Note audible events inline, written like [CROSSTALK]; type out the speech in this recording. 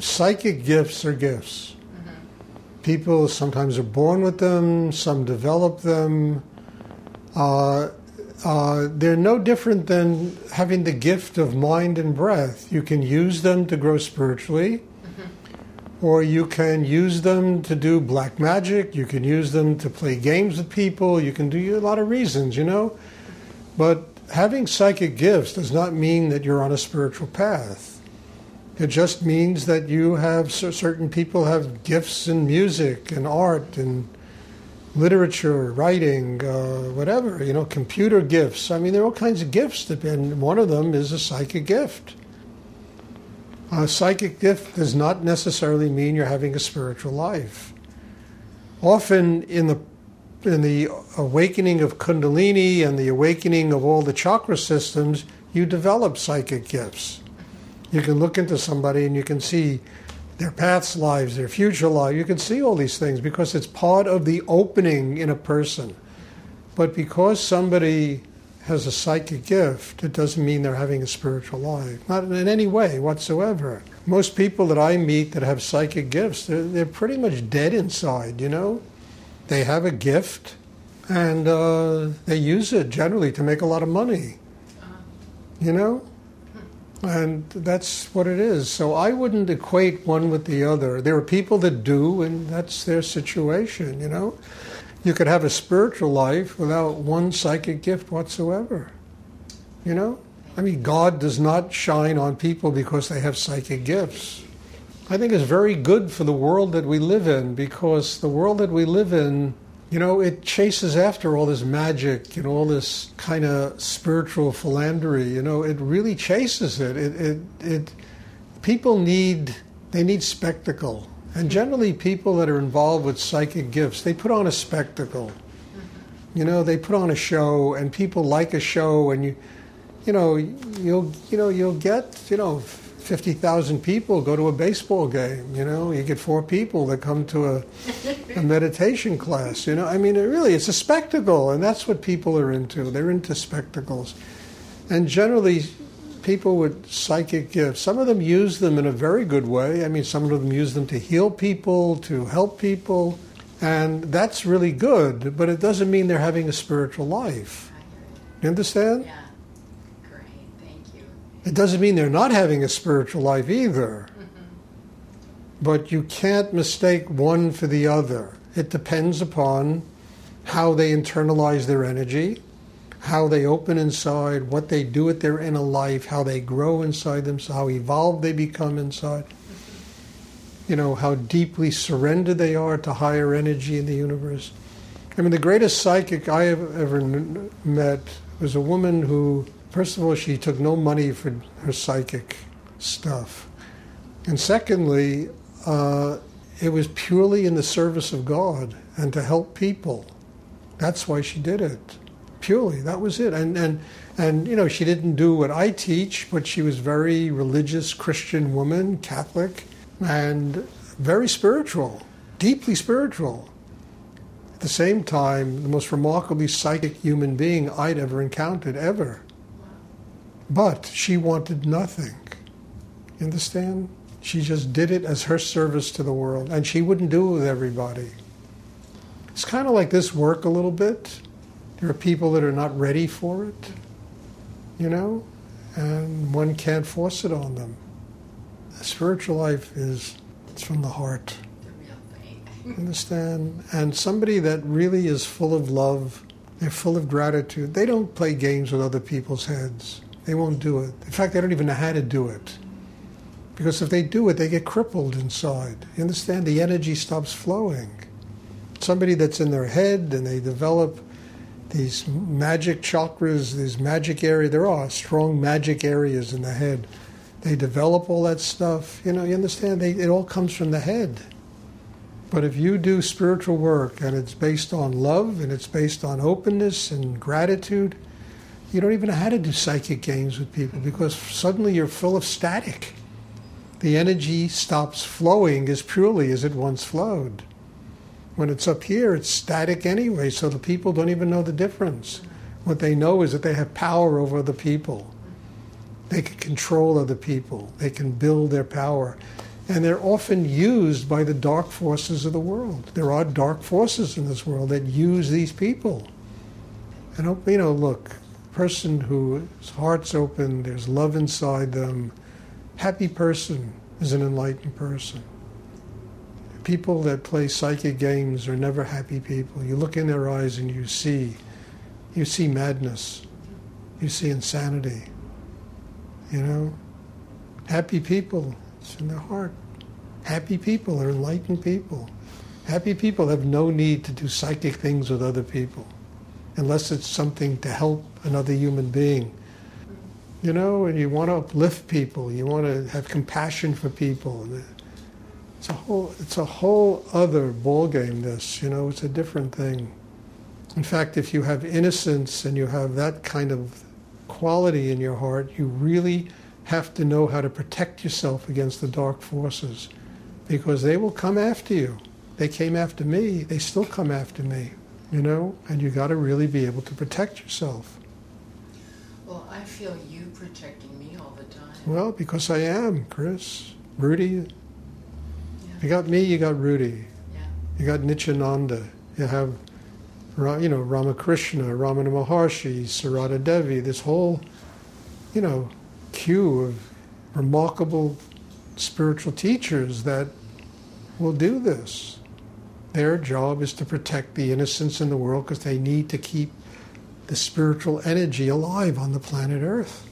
psychic gifts are gifts. People sometimes are born with them, some develop them. Uh, uh, they're no different than having the gift of mind and breath. You can use them to grow spiritually, or you can use them to do black magic. You can use them to play games with people. You can do a lot of reasons, you know. But having psychic gifts does not mean that you're on a spiritual path. It just means that you have certain people have gifts in music and art and literature, writing, uh, whatever, you know, computer gifts. I mean, there are all kinds of gifts, and one of them is a psychic gift. A psychic gift does not necessarily mean you're having a spiritual life. Often in the in the awakening of Kundalini and the awakening of all the chakra systems, you develop psychic gifts. You can look into somebody and you can see their past lives, their future life. You can see all these things because it's part of the opening in a person. But because somebody has a psychic gift, it doesn't mean they're having a spiritual life. Not in any way whatsoever. Most people that I meet that have psychic gifts, they're, they're pretty much dead inside, you know? They have a gift and uh, they use it generally to make a lot of money, you know? And that's what it is. So I wouldn't equate one with the other. There are people that do, and that's their situation, you know? You could have a spiritual life without one psychic gift whatsoever. You know? I mean, God does not shine on people because they have psychic gifts. I think it's very good for the world that we live in because the world that we live in, you know, it chases after all this magic and all this kind of spiritual philandry. You know, it really chases it. It, it, it people need they need spectacle. And hmm. generally, people that are involved with psychic gifts, they put on a spectacle. Mm-hmm. You know, they put on a show, and people like a show, and you, you know, you'll, you know, you'll get, you know, fifty thousand people go to a baseball game. You know, you get four people that come to a, a [LAUGHS] meditation class. You know, I mean, it really, it's a spectacle, and that's what people are into. They're into spectacles, and generally, people with psychic gifts, some of them use them in a very good way. I mean, some of them use them to heal people, to help people, and that's really good, but it doesn't mean they're having a spiritual life. You understand? Yeah. Great. Thank you. It doesn't mean they're not having a spiritual life either. Mm-hmm. But you can't mistake one for the other. It depends upon how they internalize their energy how they open inside, what they do with their inner life, how they grow inside themselves, how evolved they become inside. You know, how deeply surrendered they are to higher energy in the universe. I mean, the greatest psychic I have ever met was a woman who, first of all, she took no money for her psychic stuff. And secondly, uh, it was purely in the service of God and to help people. That's why she did it purely. That was it. And and and you know, she didn't do what I teach, but she was very religious Christian woman, Catholic, and very spiritual, deeply spiritual. At the same time, the most remarkably psychic human being I'd ever encountered, ever. But she wanted nothing. You understand? She just did it as her service to the world, and she wouldn't do it with everybody. It's kind of like this work a little bit. There are people that are not ready for it, you know, and one can't force it on them. The spiritual life is it's from the heart. Understand? And somebody that really is full of love, they're full of gratitude. They don't play games with other people's heads. They won't do it. In fact, they don't even know how to do it. Because if they do it, they get crippled inside. You understand? The energy stops flowing. Somebody that's in their head and they develop these magic chakras, these magic areas, there are strong magic areas in the head. They develop all that stuff. You know, you understand? They, it all comes from the head. But if you do spiritual work and it's based on love and it's based on openness and gratitude, you don't even know how to do psychic games with people because suddenly you're full of static. The energy stops flowing as purely as it once flowed. When it's up here, it's static anyway, so the people don't even know the difference. What they know is that they have power over other people. They can control other people. They can build their power. And they're often used by the dark forces of the world. There are dark forces in this world that use these people. And, you know, look, person whose heart's open, there's love inside them, happy person is an enlightened person. People that play psychic games are never happy people. You look in their eyes and you see, you see madness, you see insanity. You know, happy people it's in their heart. Happy people are enlightened people. Happy people have no need to do psychic things with other people unless it's something to help another human being. You know, and you want to uplift people, you want to have compassion for people. It's a whole it's a whole other ballgame, this, you know, it's a different thing. In fact, if you have innocence and you have that kind of quality in your heart, you really have to know how to protect yourself against the dark forces because they will come after you. They came after me, they still come after me, you know, and you got to really be able to protect yourself. Well, I feel you protecting me all the time. Well, because I am, Chris. Rudi, yeah. you got me, you got Rudi. Yeah. You got Nityananda. You have, you know, Ramakrishna, Ramana Maharshi, Sarada Devi, this whole, you know, queue of remarkable spiritual teachers that will do this. Their job is to protect the innocence in the world because they need to keep the spiritual energy alive on the planet Earth.